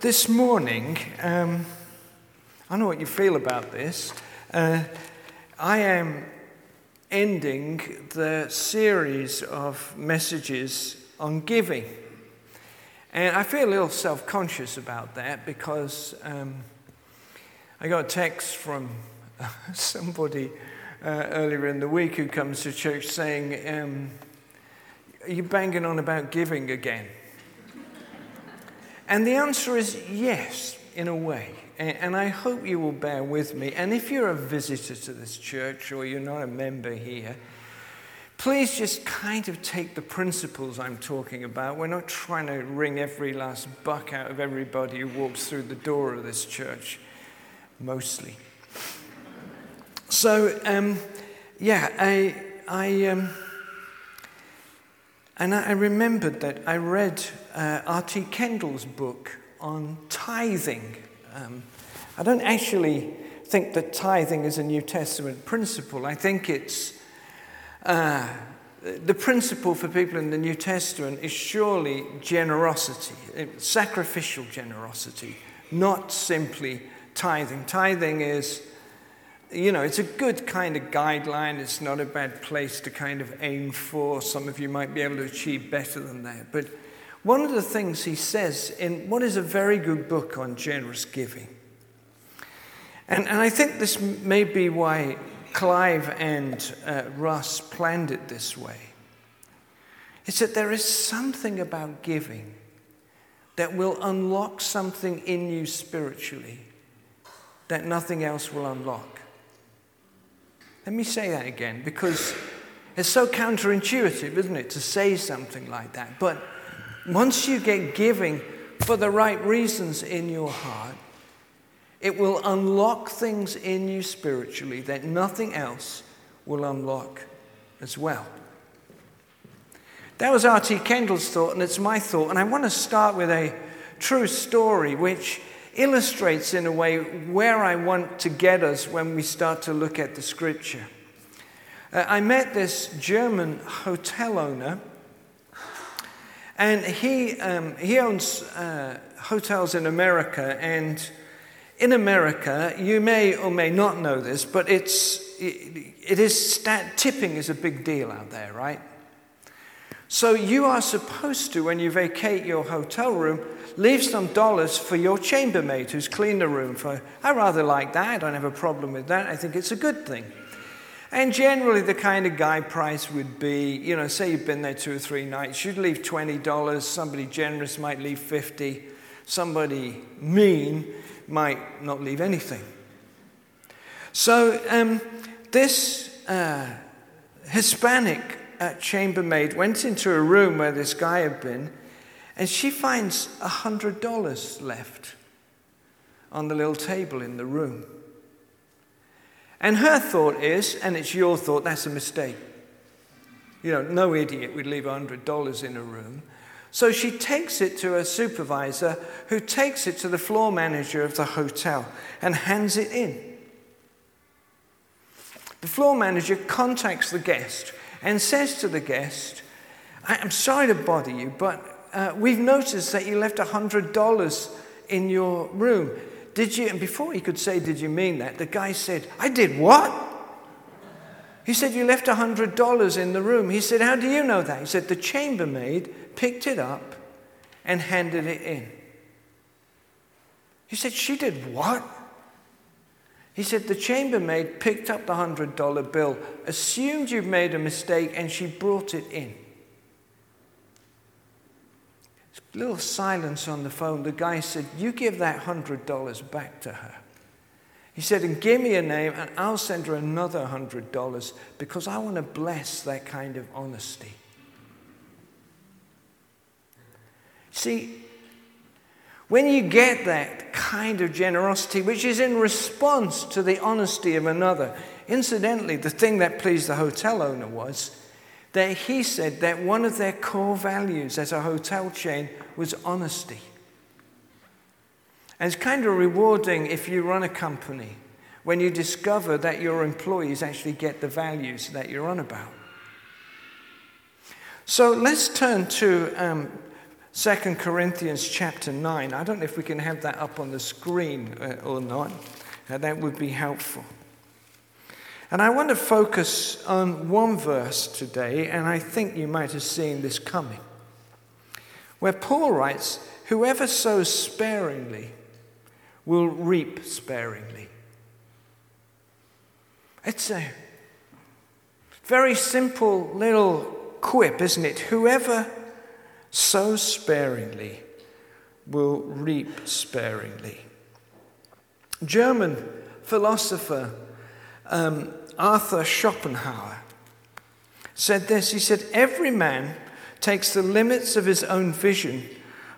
this morning, um, I know what you feel about this. Uh, I am ending the series of messages on giving. And I feel a little self conscious about that because um, I got a text from somebody uh, earlier in the week who comes to church saying, um, Are you banging on about giving again? And the answer is yes, in a way. And I hope you will bear with me. And if you're a visitor to this church or you're not a member here, please just kind of take the principles I'm talking about. We're not trying to wring every last buck out of everybody who walks through the door of this church, mostly. So, um, yeah, I, I, um, and I remembered that I read uh, R.T. Kendall's book on tithing. Um, I don't actually think that tithing is a New Testament principle. I think it's uh, the principle for people in the New Testament is surely generosity, uh, sacrificial generosity, not simply tithing. Tithing is, you know, it's a good kind of guideline. It's not a bad place to kind of aim for. Some of you might be able to achieve better than that. But one of the things he says in what is a very good book on generous giving and, and I think this may be why Clive and uh, Russ planned it this way. is that there is something about giving that will unlock something in you spiritually that nothing else will unlock. Let me say that again because it's so counterintuitive, isn't it, to say something like that. But once you get giving for the right reasons in your heart, it will unlock things in you spiritually that nothing else will unlock as well. That was R.T. Kendall's thought, and it's my thought. And I want to start with a true story which illustrates, in a way, where I want to get us when we start to look at the scripture. Uh, I met this German hotel owner, and he, um, he owns uh, hotels in America, and in America, you may or may not know this, but it's, it, it is stat, tipping is a big deal out there, right? So you are supposed to, when you vacate your hotel room, leave some dollars for your chambermaid who's cleaned the room. For I rather like that. I don't have a problem with that. I think it's a good thing. And generally, the kind of guy price would be, you know, say you've been there two or three nights, you'd leave twenty dollars. Somebody generous might leave fifty. Somebody mean might not leave anything. So, um, this uh, Hispanic uh, chambermaid went into a room where this guy had been, and she finds $100 left on the little table in the room. And her thought is, and it's your thought, that's a mistake. You know, no idiot would leave $100 in a room. So she takes it to her supervisor, who takes it to the floor manager of the hotel and hands it in. The floor manager contacts the guest and says to the guest, I'm sorry to bother you, but uh, we've noticed that you left $100 in your room. Did you? And before he could say, Did you mean that? The guy said, I did what? He said, You left $100 in the room. He said, How do you know that? He said, The chambermaid picked it up and handed it in. He said, She did what? He said, The chambermaid picked up the $100 bill, assumed you've made a mistake, and she brought it in. A little silence on the phone. The guy said, You give that $100 back to her. He said, And give me a name, and I'll send her another $100 because I want to bless that kind of honesty. See, when you get that kind of generosity, which is in response to the honesty of another, incidentally, the thing that pleased the hotel owner was that he said that one of their core values as a hotel chain was honesty. And it's kind of rewarding if you run a company when you discover that your employees actually get the values that you're on about. So let's turn to um, 2 Corinthians chapter 9. I don't know if we can have that up on the screen uh, or not. Uh, that would be helpful. And I want to focus on one verse today, and I think you might have seen this coming, where Paul writes, Whoever sows sparingly will reap sparingly. It's a very simple little quip, isn't it? Whoever sows sparingly will reap sparingly. German philosopher um, Arthur Schopenhauer said this. He said, Every man takes the limits of his own vision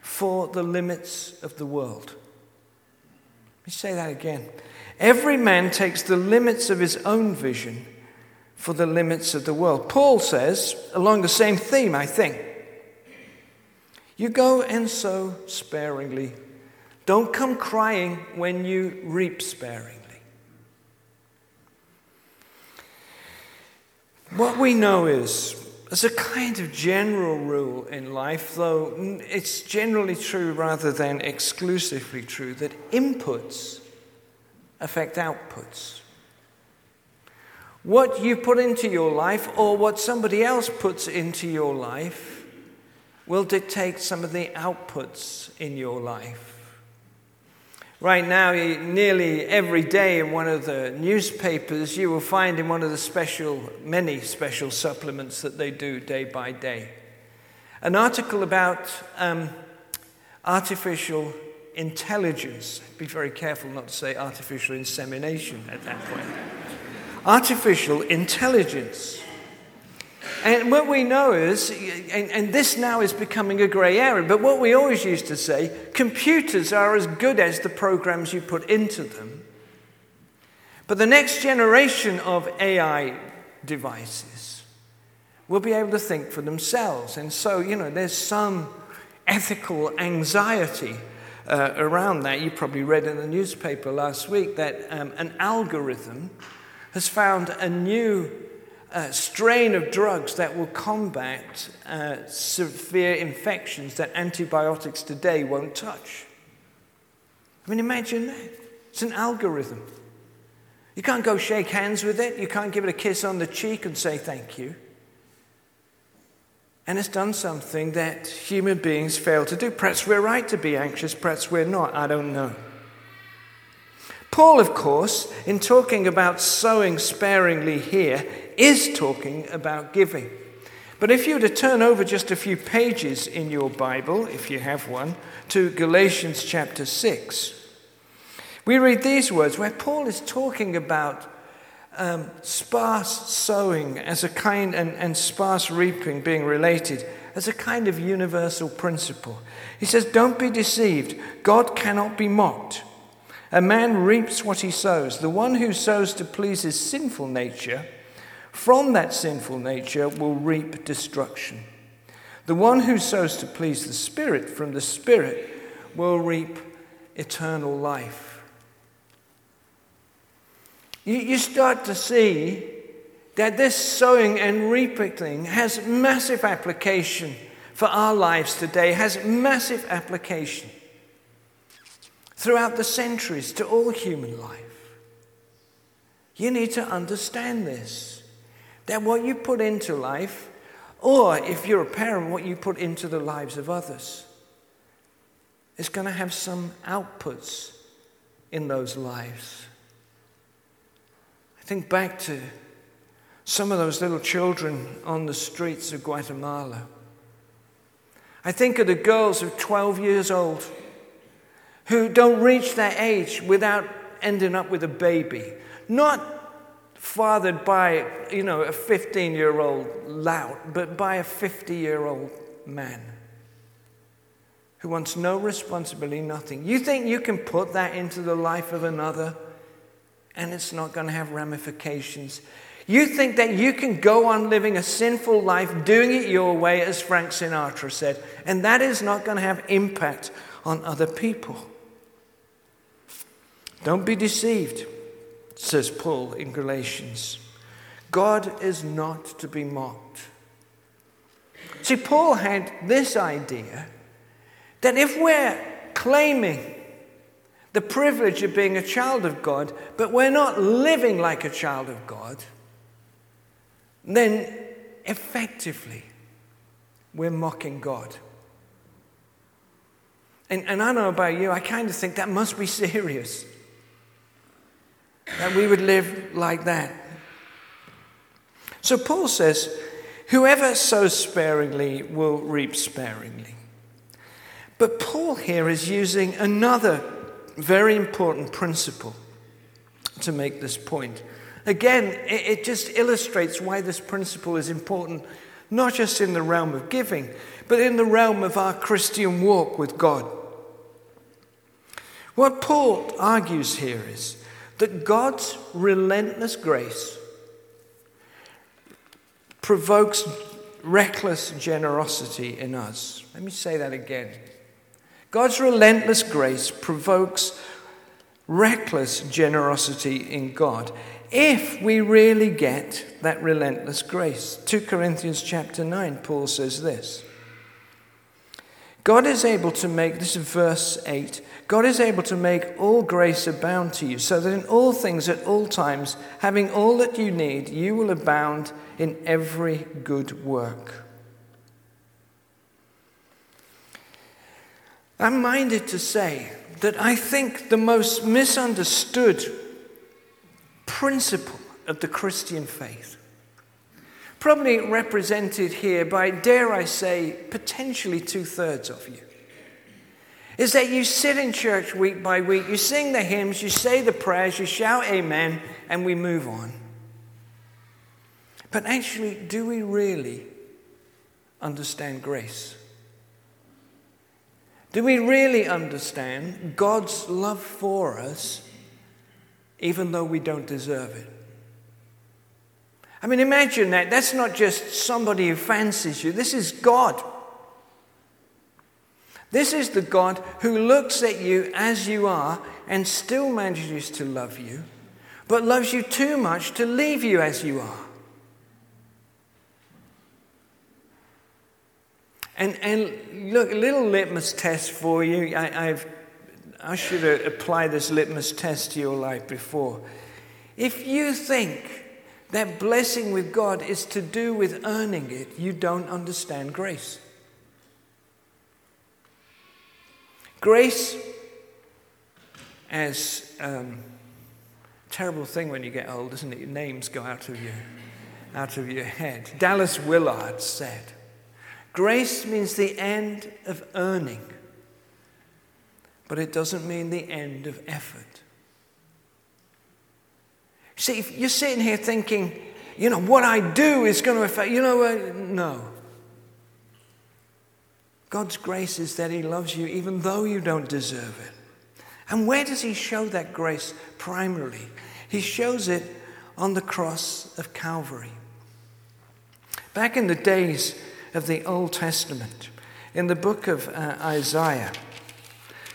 for the limits of the world. Let me say that again. Every man takes the limits of his own vision for the limits of the world. Paul says, along the same theme, I think, you go and sow sparingly. Don't come crying when you reap sparingly. What we know is, as a kind of general rule in life, though it's generally true rather than exclusively true, that inputs affect outputs. What you put into your life or what somebody else puts into your life will dictate some of the outputs in your life. Right now, nearly every day in one of the newspapers, you will find in one of the special, many special supplements that they do day by day, an article about um, artificial intelligence. Be very careful not to say artificial insemination at that point. artificial intelligence. And what we know is, and, and, this now is becoming a grey area, but what we always used to say computers are as good as the programs you put into them. But the next generation of AI devices will be able to think for themselves. And so, you know, there's some ethical anxiety uh, around that. You probably read in the newspaper last week that um, an algorithm has found a new strain of drugs that will combat uh, severe infections that antibiotics today won't touch. I mean, imagine that. It's an algorithm. You can't go shake hands with it, you can't give it a kiss on the cheek and say thank you. And it's done something that human beings fail to do. Perhaps we're right to be anxious, perhaps we're not, I don't know. Paul, of course, in talking about sowing sparingly here, is talking about giving. But if you were to turn over just a few pages in your Bible, if you have one, to Galatians chapter 6, we read these words where Paul is talking about um, sparse sowing as a kind and, and sparse reaping being related as a kind of universal principle. He says, Don't be deceived. God cannot be mocked. A man reaps what he sows. The one who sows to please his sinful nature, from that sinful nature will reap destruction. The one who sows to please the Spirit from the Spirit will reap eternal life. You, you start to see that this sowing and reaping has massive application for our lives today, has massive application throughout the centuries to all human life. You need to understand this that what you put into life, or if you're a parent, what you put into the lives of others, is going to have some outputs in those lives. I think back to some of those little children on the streets of Guatemala. I think of the girls of 12 years old who don't reach that age without ending up with a baby. Not fathered by, you know, a 15 year old lout, but by a 50 year old man who wants no responsibility, nothing. You think you can put that into the life of another and it's not going to have ramifications? You think that you can go on living a sinful life, doing it your way, as Frank Sinatra said, and that is not going to have impact on other people. Don't be deceived, says Paul in Galatians. God is not to be mocked. See, Paul had this idea That if we're claiming the privilege of being a child of God, but we're not living like a child of God, then effectively we're mocking God. And, and I don't know about you, I kind of think that must be serious. That we would live like that. So Paul says, Whoever sows sparingly will reap sparingly. But Paul here is using another very important principle to make this point. Again, it, just illustrates why this principle is important, not just in the realm of giving, but in the realm of our Christian walk with God. What Paul argues here is that God's relentless grace provokes reckless generosity in us. Let me say that again. God's relentless grace provokes reckless generosity in God if we really get that relentless grace. 2 Corinthians chapter 9, Paul says this. God is able to make, this is verse 8, God is able to make all grace abound to you, so that in all things at all times, having all that you need, you will abound in every good work. I'm minded to say that I think the most misunderstood principle of the Christian faith, probably represented here by, dare I say, potentially two thirds of you, is that you sit in church week by week, you sing the hymns, you say the prayers, you shout amen, and we move on. But actually, do we really understand grace? Do we really understand God's love for us even though we don't deserve it? I mean, imagine that. That's not just somebody who fancies you, this is God. This is the God who looks at you as you are and still manages to love you, but loves you too much to leave you as you are. And, and look, a little litmus test for you. I, I've, I should apply this litmus test to your life before. If you think that blessing with God is to do with earning it, you don't understand grace. Grace, as um, terrible thing when you get old, isn't it? Your names go out of your, out of your head. Dallas Willard said, Grace means the end of earning, but it doesn't mean the end of effort. See, if you're sitting here thinking, you know, what I do is going to affect, you know, uh, no. God's grace is that He loves you even though you don't deserve it. And where does He show that grace primarily? He shows it on the cross of Calvary. Back in the days of the Old Testament, in the book of uh, Isaiah,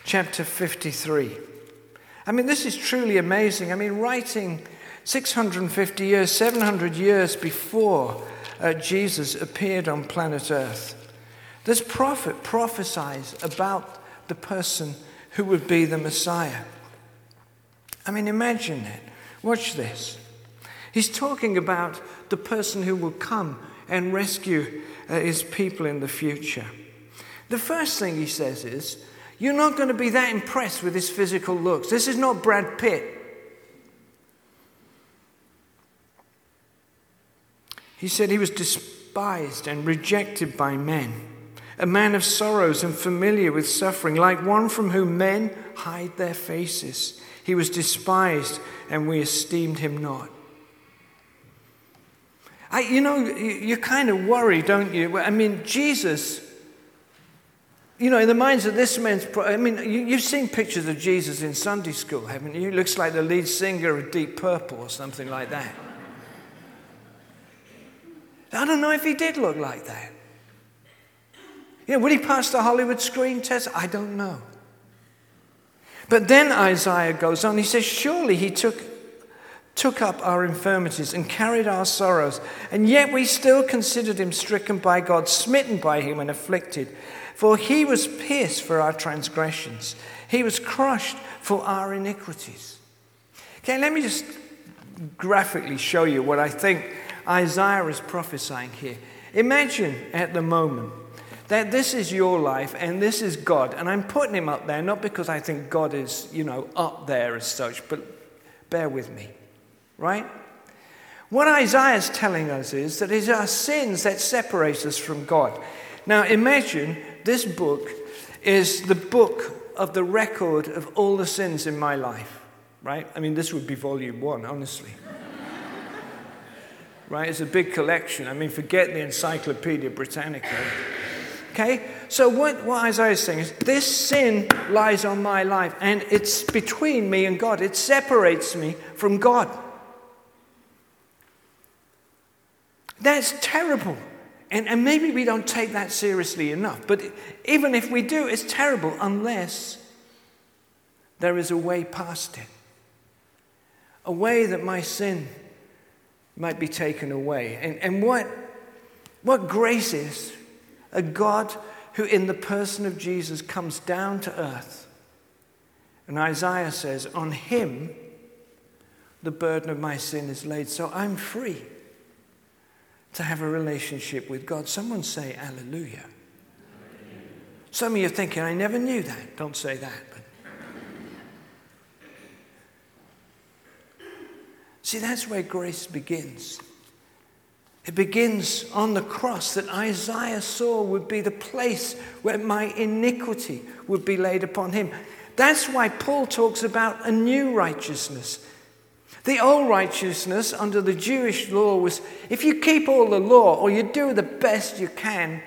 chapter 53. I mean, this is truly amazing. I mean, writing 650 years, 700 years before uh, Jesus appeared on planet Earth, this prophet prophesies about the person who would be the Messiah. I mean, imagine it. Watch this. He's talking about the person who will come and rescue uh, his people in the future. The first thing he says is, You're not going to be that impressed with his physical looks. This is not Brad Pitt. He said he was despised and rejected by men, a man of sorrows and familiar with suffering, like one from whom men hide their faces. He was despised, and we esteemed him not. I, you know, you kind of worry, don't you? I mean, Jesus, you know, in the minds of this man's, I mean, you, have seen pictures of Jesus in Sunday school, haven't you? He looks like the lead singer of Deep Purple or something like that. I don't know if he did look like that. You know, would he pass the Hollywood screen test? I don't know. But then Isaiah goes on, he says, Surely he took took up our infirmities and carried our sorrows, and yet we still considered him stricken by God, smitten by him, and afflicted. For he was pierced for our transgressions, he was crushed for our iniquities. Okay, let me just graphically show you what I think Isaiah is prophesying here. Imagine at the moment that this is your life and this is God, and I'm putting him up there not because I think God is, you know, up there as such, but bear with me right? What Isaiah is telling us is that it's our sins that separate us from God. Now imagine this book is the book of the record of all the sins in my life, right? I mean, this would be volume one, honestly. right? It's a big collection. I mean, forget the Encyclopedia Britannica. Okay? So, what, what Isaiah is saying is this sin lies on my life, and it's between me and God. It separates me from God. That's terrible. And, and maybe we don't take that seriously enough. But even if we do, it's terrible unless there is a way past it. A way that my sin might be taken away. And, and what, what grace is a God who, in the person of Jesus, comes down to earth. And Isaiah says, On him the burden of my sin is laid. So I'm free to have a relationship with God. Someone say, Hallelujah. Some of you are thinking, I never knew that. Don't say that. But. See, that's where grace begins. It begins on the cross that Isaiah saw would be the place where my iniquity would be laid upon him. That's why Paul talks about a new righteousness. The old righteousness under the Jewish law was if you keep all the law or you do the best you can,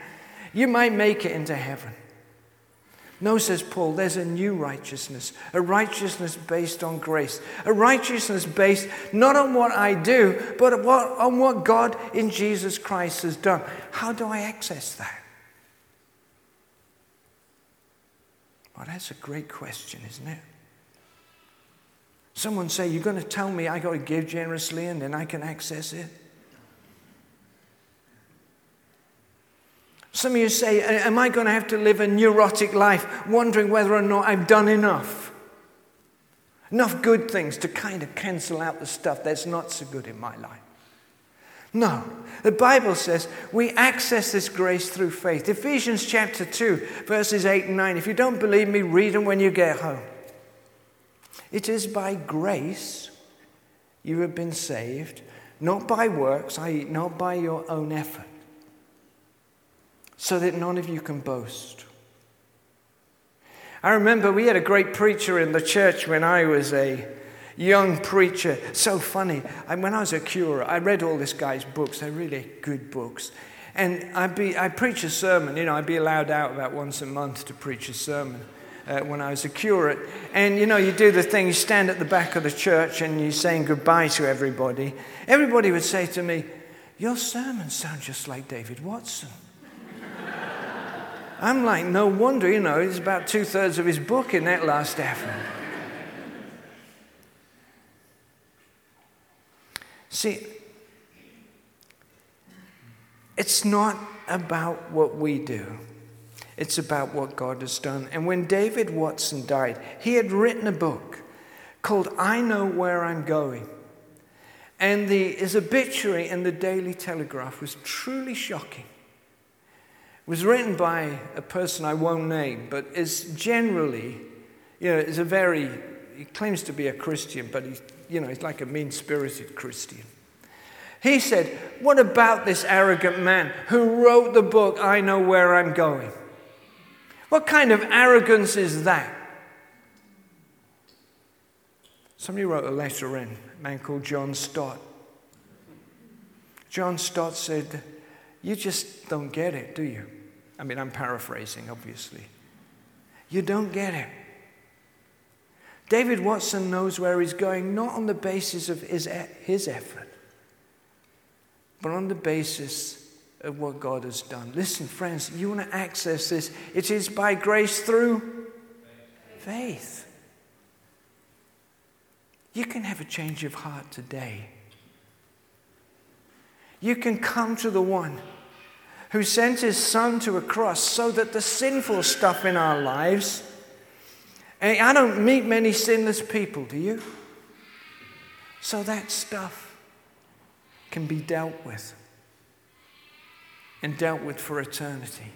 you might make it into heaven. No, says Paul, there's a new righteousness, a righteousness based on grace, a righteousness based not on what I do, but on what God in Jesus Christ has done. How do I access that? Well, that's a great question, isn't it? Someone say, You're going to tell me I got to give generously and then I can access it? Some of you say, Am I going to have to live a neurotic life, wondering whether or not I've done enough? Enough good things to kind of cancel out the stuff that's not so good in my life. No. The Bible says we access this grace through faith. Ephesians chapter 2, verses 8 and 9. If you don't believe me, read them when you get home. It is by grace you have been saved, not by works, i.e., not by your own effort, so that none of you can boast. I remember we had a great preacher in the church when I was a young preacher. So funny. And when I was a curate, I read all this guy's books. They're really good books. And I'd, be, I'd preach a sermon. You know, I'd be allowed out about once a month to preach a sermon uh, when I was a curate. And you know, you do the thing, you stand at the back of the church and you're saying goodbye to everybody. Everybody would say to me, Your sermons sound just like David Watson. I'm like, no wonder, you know, it's about two thirds of his book in that last effort. See, it's not about what we do. It's about what God has done. And when David Watson died, he had written a book called I Know Where I'm Going. And the, his obituary in the Daily Telegraph was truly shocking. Was written by a person I won't name, but is generally, you know, is a very, he claims to be a Christian, but he's, you know, he's like a mean spirited Christian. He said, What about this arrogant man who wrote the book, I Know Where I'm Going? What kind of arrogance is that? Somebody wrote a letter in, a man called John Stott. John Stott said, You just don't get it, do you? I mean, I'm paraphrasing, obviously. You don't get it. David Watson knows where he's going, not on the basis of his, his effort, but on the basis of what God has done. Listen, friends, you want to access this, it is by grace through faith. You can have a change of heart today. You can come to the one who sent his son to a cross so that the sinful stuff in our lives. I don't meet many sinless people, do you? So that stuff can be dealt with and dealt with for eternity.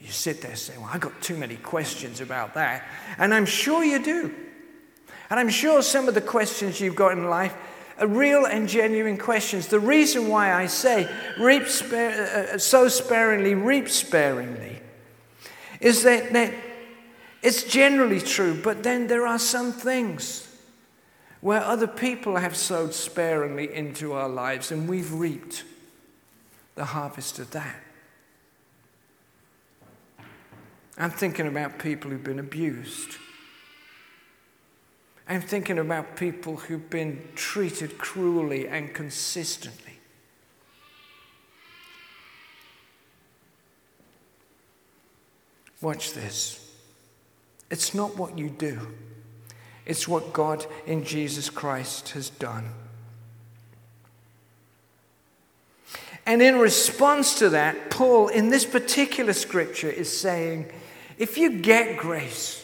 You sit there saying, Well, I've got too many questions about that. And I'm sure you do. And I'm sure some of the questions you've got in life real and genuine questions. The reason why I say reap spare, uh, uh, sow sparingly, reap sparingly, is that, that it's generally true, but then there are some things where other people have sowed sparingly into our lives and we've reaped the harvest of that. I'm thinking about people who've been abused. I'm thinking about people who've been treated cruelly and consistently. Watch this. It's not what you do, it's what God in Jesus Christ has done. And in response to that, Paul, in this particular scripture, is saying if you get grace,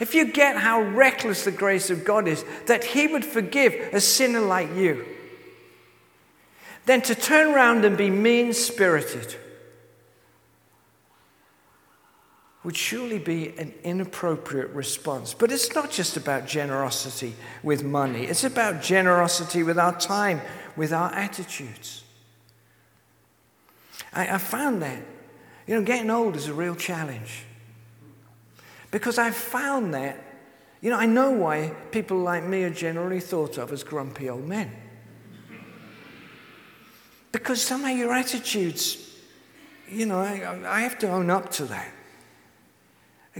if you get how reckless the grace of God is, that He would forgive a sinner like you, then to turn around and be mean spirited would surely be an inappropriate response. But it's not just about generosity with money, it's about generosity with our time, with our attitudes. I, I found that, you know, getting old is a real challenge. Because I've found that, you know, I know why people like me are generally thought of as grumpy old men. Because somehow your attitudes, you know, I, I have to own up to that.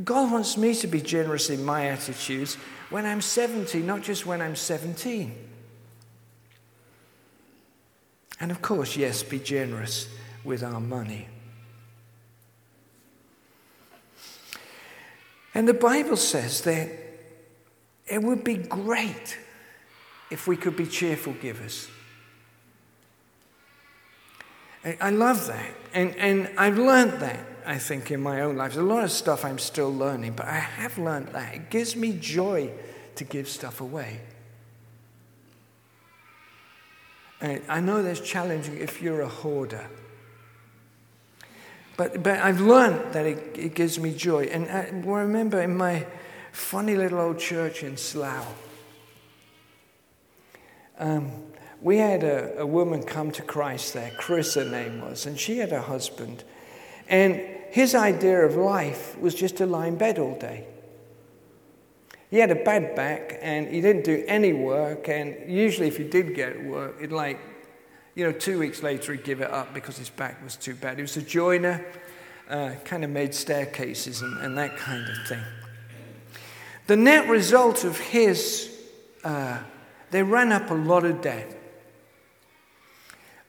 God wants me to be generous in my attitudes when I'm 70, not just when I'm 17. And of course, yes, be generous with our money. And the Bible says that it would be great if we could be cheerful givers. I love that. And, and I've learned that, I think, in my own life. There's a lot of stuff I'm still learning, but I have learned that. It gives me joy to give stuff away. And I know that's challenging if you're a hoarder. But, but I've learned that it, it gives me joy. And I remember in my funny little old church in Slough, um, we had a, a woman come to Christ there, Chris, her name was, and she had a husband. And his idea of life was just to lie in bed all day. He had a bad back and he didn't do any work. And usually, if he did get work, it like you know, two weeks later, he'd give it up because his back was too bad. He was a joiner, uh, kind of made staircases and, and, that kind of thing. The net result of his, uh, they ran up a lot of debt.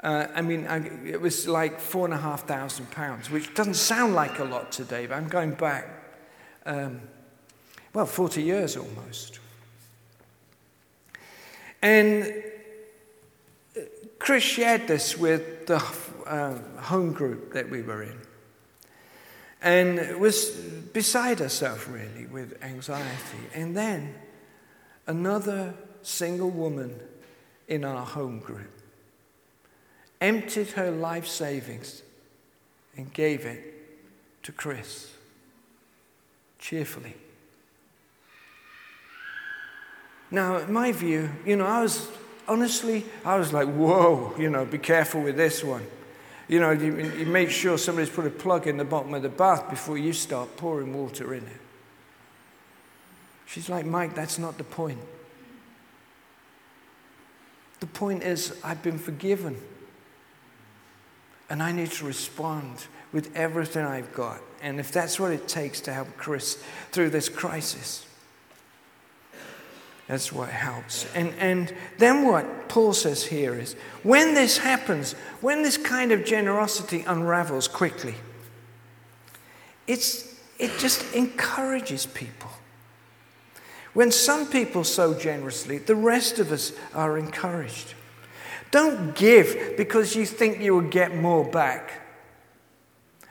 Uh, I mean, I, it was like four and a half thousand pounds, which doesn't sound like a lot today, but I'm going back, um, well, 40 years almost. And Chris shared this with the uh, home group that we were in and was beside herself really with anxiety. And then another single woman in our home group emptied her life savings and gave it to Chris cheerfully. Now, in my view, you know, I was honestly, I was like, whoa, you know, be careful with this one. You know, you, you make sure somebody's put a plug in the bottom of the bath before you start pouring water in it. She's like, Mike, that's not the point. The point is, I've been forgiven. And I need to respond with everything I've got. And if that's what it takes to help Chris through this crisis, that's what helps. And, and then what Paul says here is when this happens, when this kind of generosity unravels quickly, it's, it just encourages people. When some people sow generously, the rest of us are encouraged. Don't give because you think you will get more back.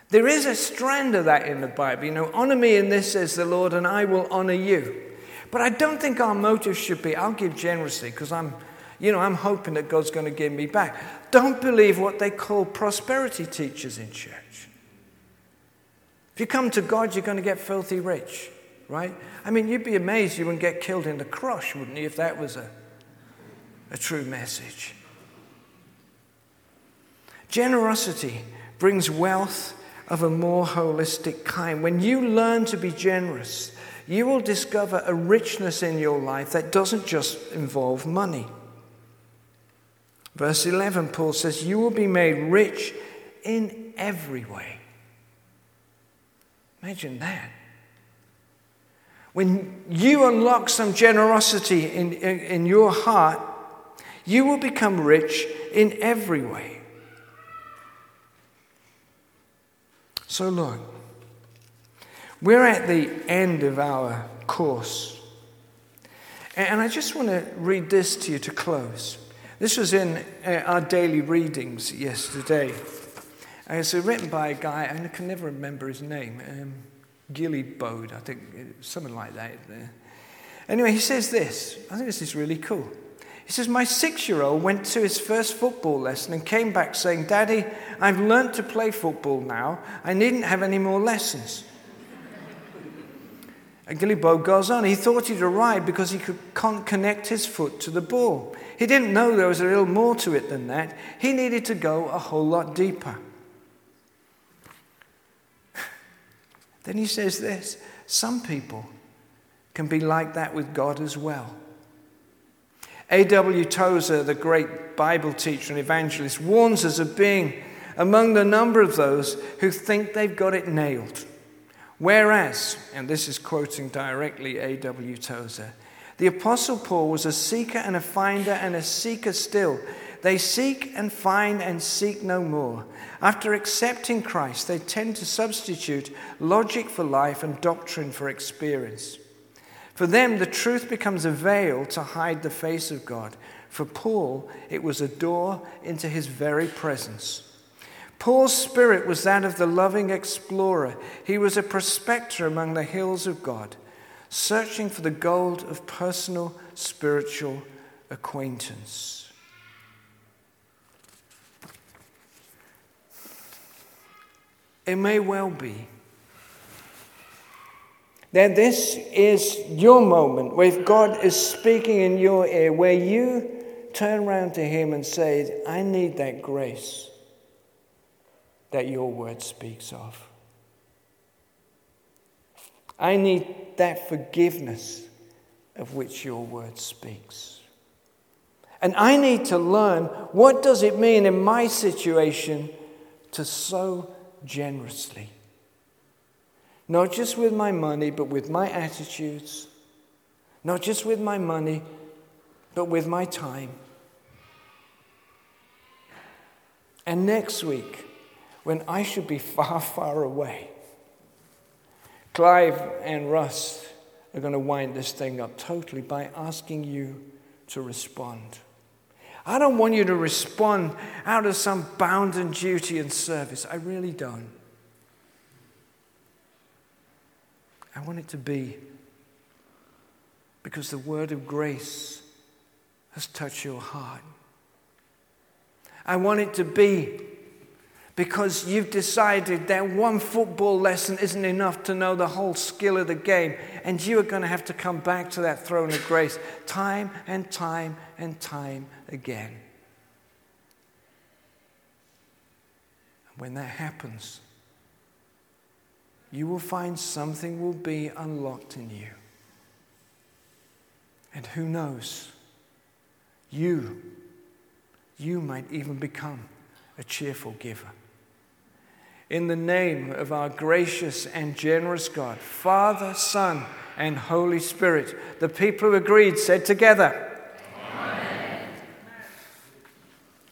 There is a strand of that in the Bible. You know, honor me in this, says the Lord, and I will honor you. But I don't think our motive should be, I'll give generously because I'm, you know, I'm hoping that God's going to give me back. Don't believe what they call prosperity teachers in church. If you come to God, you're going to get filthy rich, right? I mean, you'd be amazed you wouldn't get killed in the crush, wouldn't you, if that was a, a true message. Generosity brings wealth of a more holistic kind. When you learn to be generous, you will discover a richness in your life that doesn't just involve money. Verse 11, Paul says, You will be made rich in every way. Imagine that. When you unlock some generosity in, in, in, your heart, you will become rich in every way. So, look, we're at the end of our course. And I just want to read this to you to close. This was in uh, our daily readings yesterday. Uh, it's written by a guy, I can never remember his name, um, Gilly Bode, I think, uh, something like that. Anyway, he says this. I think this is really cool. He says, My six year old went to his first football lesson and came back saying, Daddy, I've learnt to play football now. I needn't have any more lessons. And Gillibo goes on. He thought he'd arrived because he could connect his foot to the ball. He didn't know there was a little more to it than that. He needed to go a whole lot deeper. then he says this some people can be like that with God as well. A.W. Tozer, the great Bible teacher and evangelist, warns us of being among the number of those who think they've got it nailed. Whereas, and this is quoting directly A.W. Tozer, the Apostle Paul was a seeker and a finder and a seeker still. They seek and find and seek no more. After accepting Christ, they tend to substitute logic for life and doctrine for experience. For them, the truth becomes a veil to hide the face of God. For Paul, it was a door into his very presence. Paul's spirit was that of the loving explorer. He was a prospector among the hills of God, searching for the gold of personal spiritual acquaintance. It may well be that this is your moment where God is speaking in your ear, where you turn around to Him and say, I need that grace that your word speaks of. I need that forgiveness of which your word speaks. And I need to learn what does it mean in my situation to sow generously. Not just with my money, but with my attitudes. Not just with my money, but with my time. And next week, when I should be far, far away, Clive and Russ are going to wind this thing up totally by asking you to respond. I don't want you to respond out of some bounden duty and service. I really don't. I want it to be because the word of grace has touched your heart. I want it to be because you've decided that one football lesson isn't enough to know the whole skill of the game, and you are going to have to come back to that throne of grace time and time and time again. And when that happens, you will find something will be unlocked in you. And who knows, you, you might even become a cheerful giver. In the name of our gracious and generous God, Father, Son, and Holy Spirit, the people who agreed said together,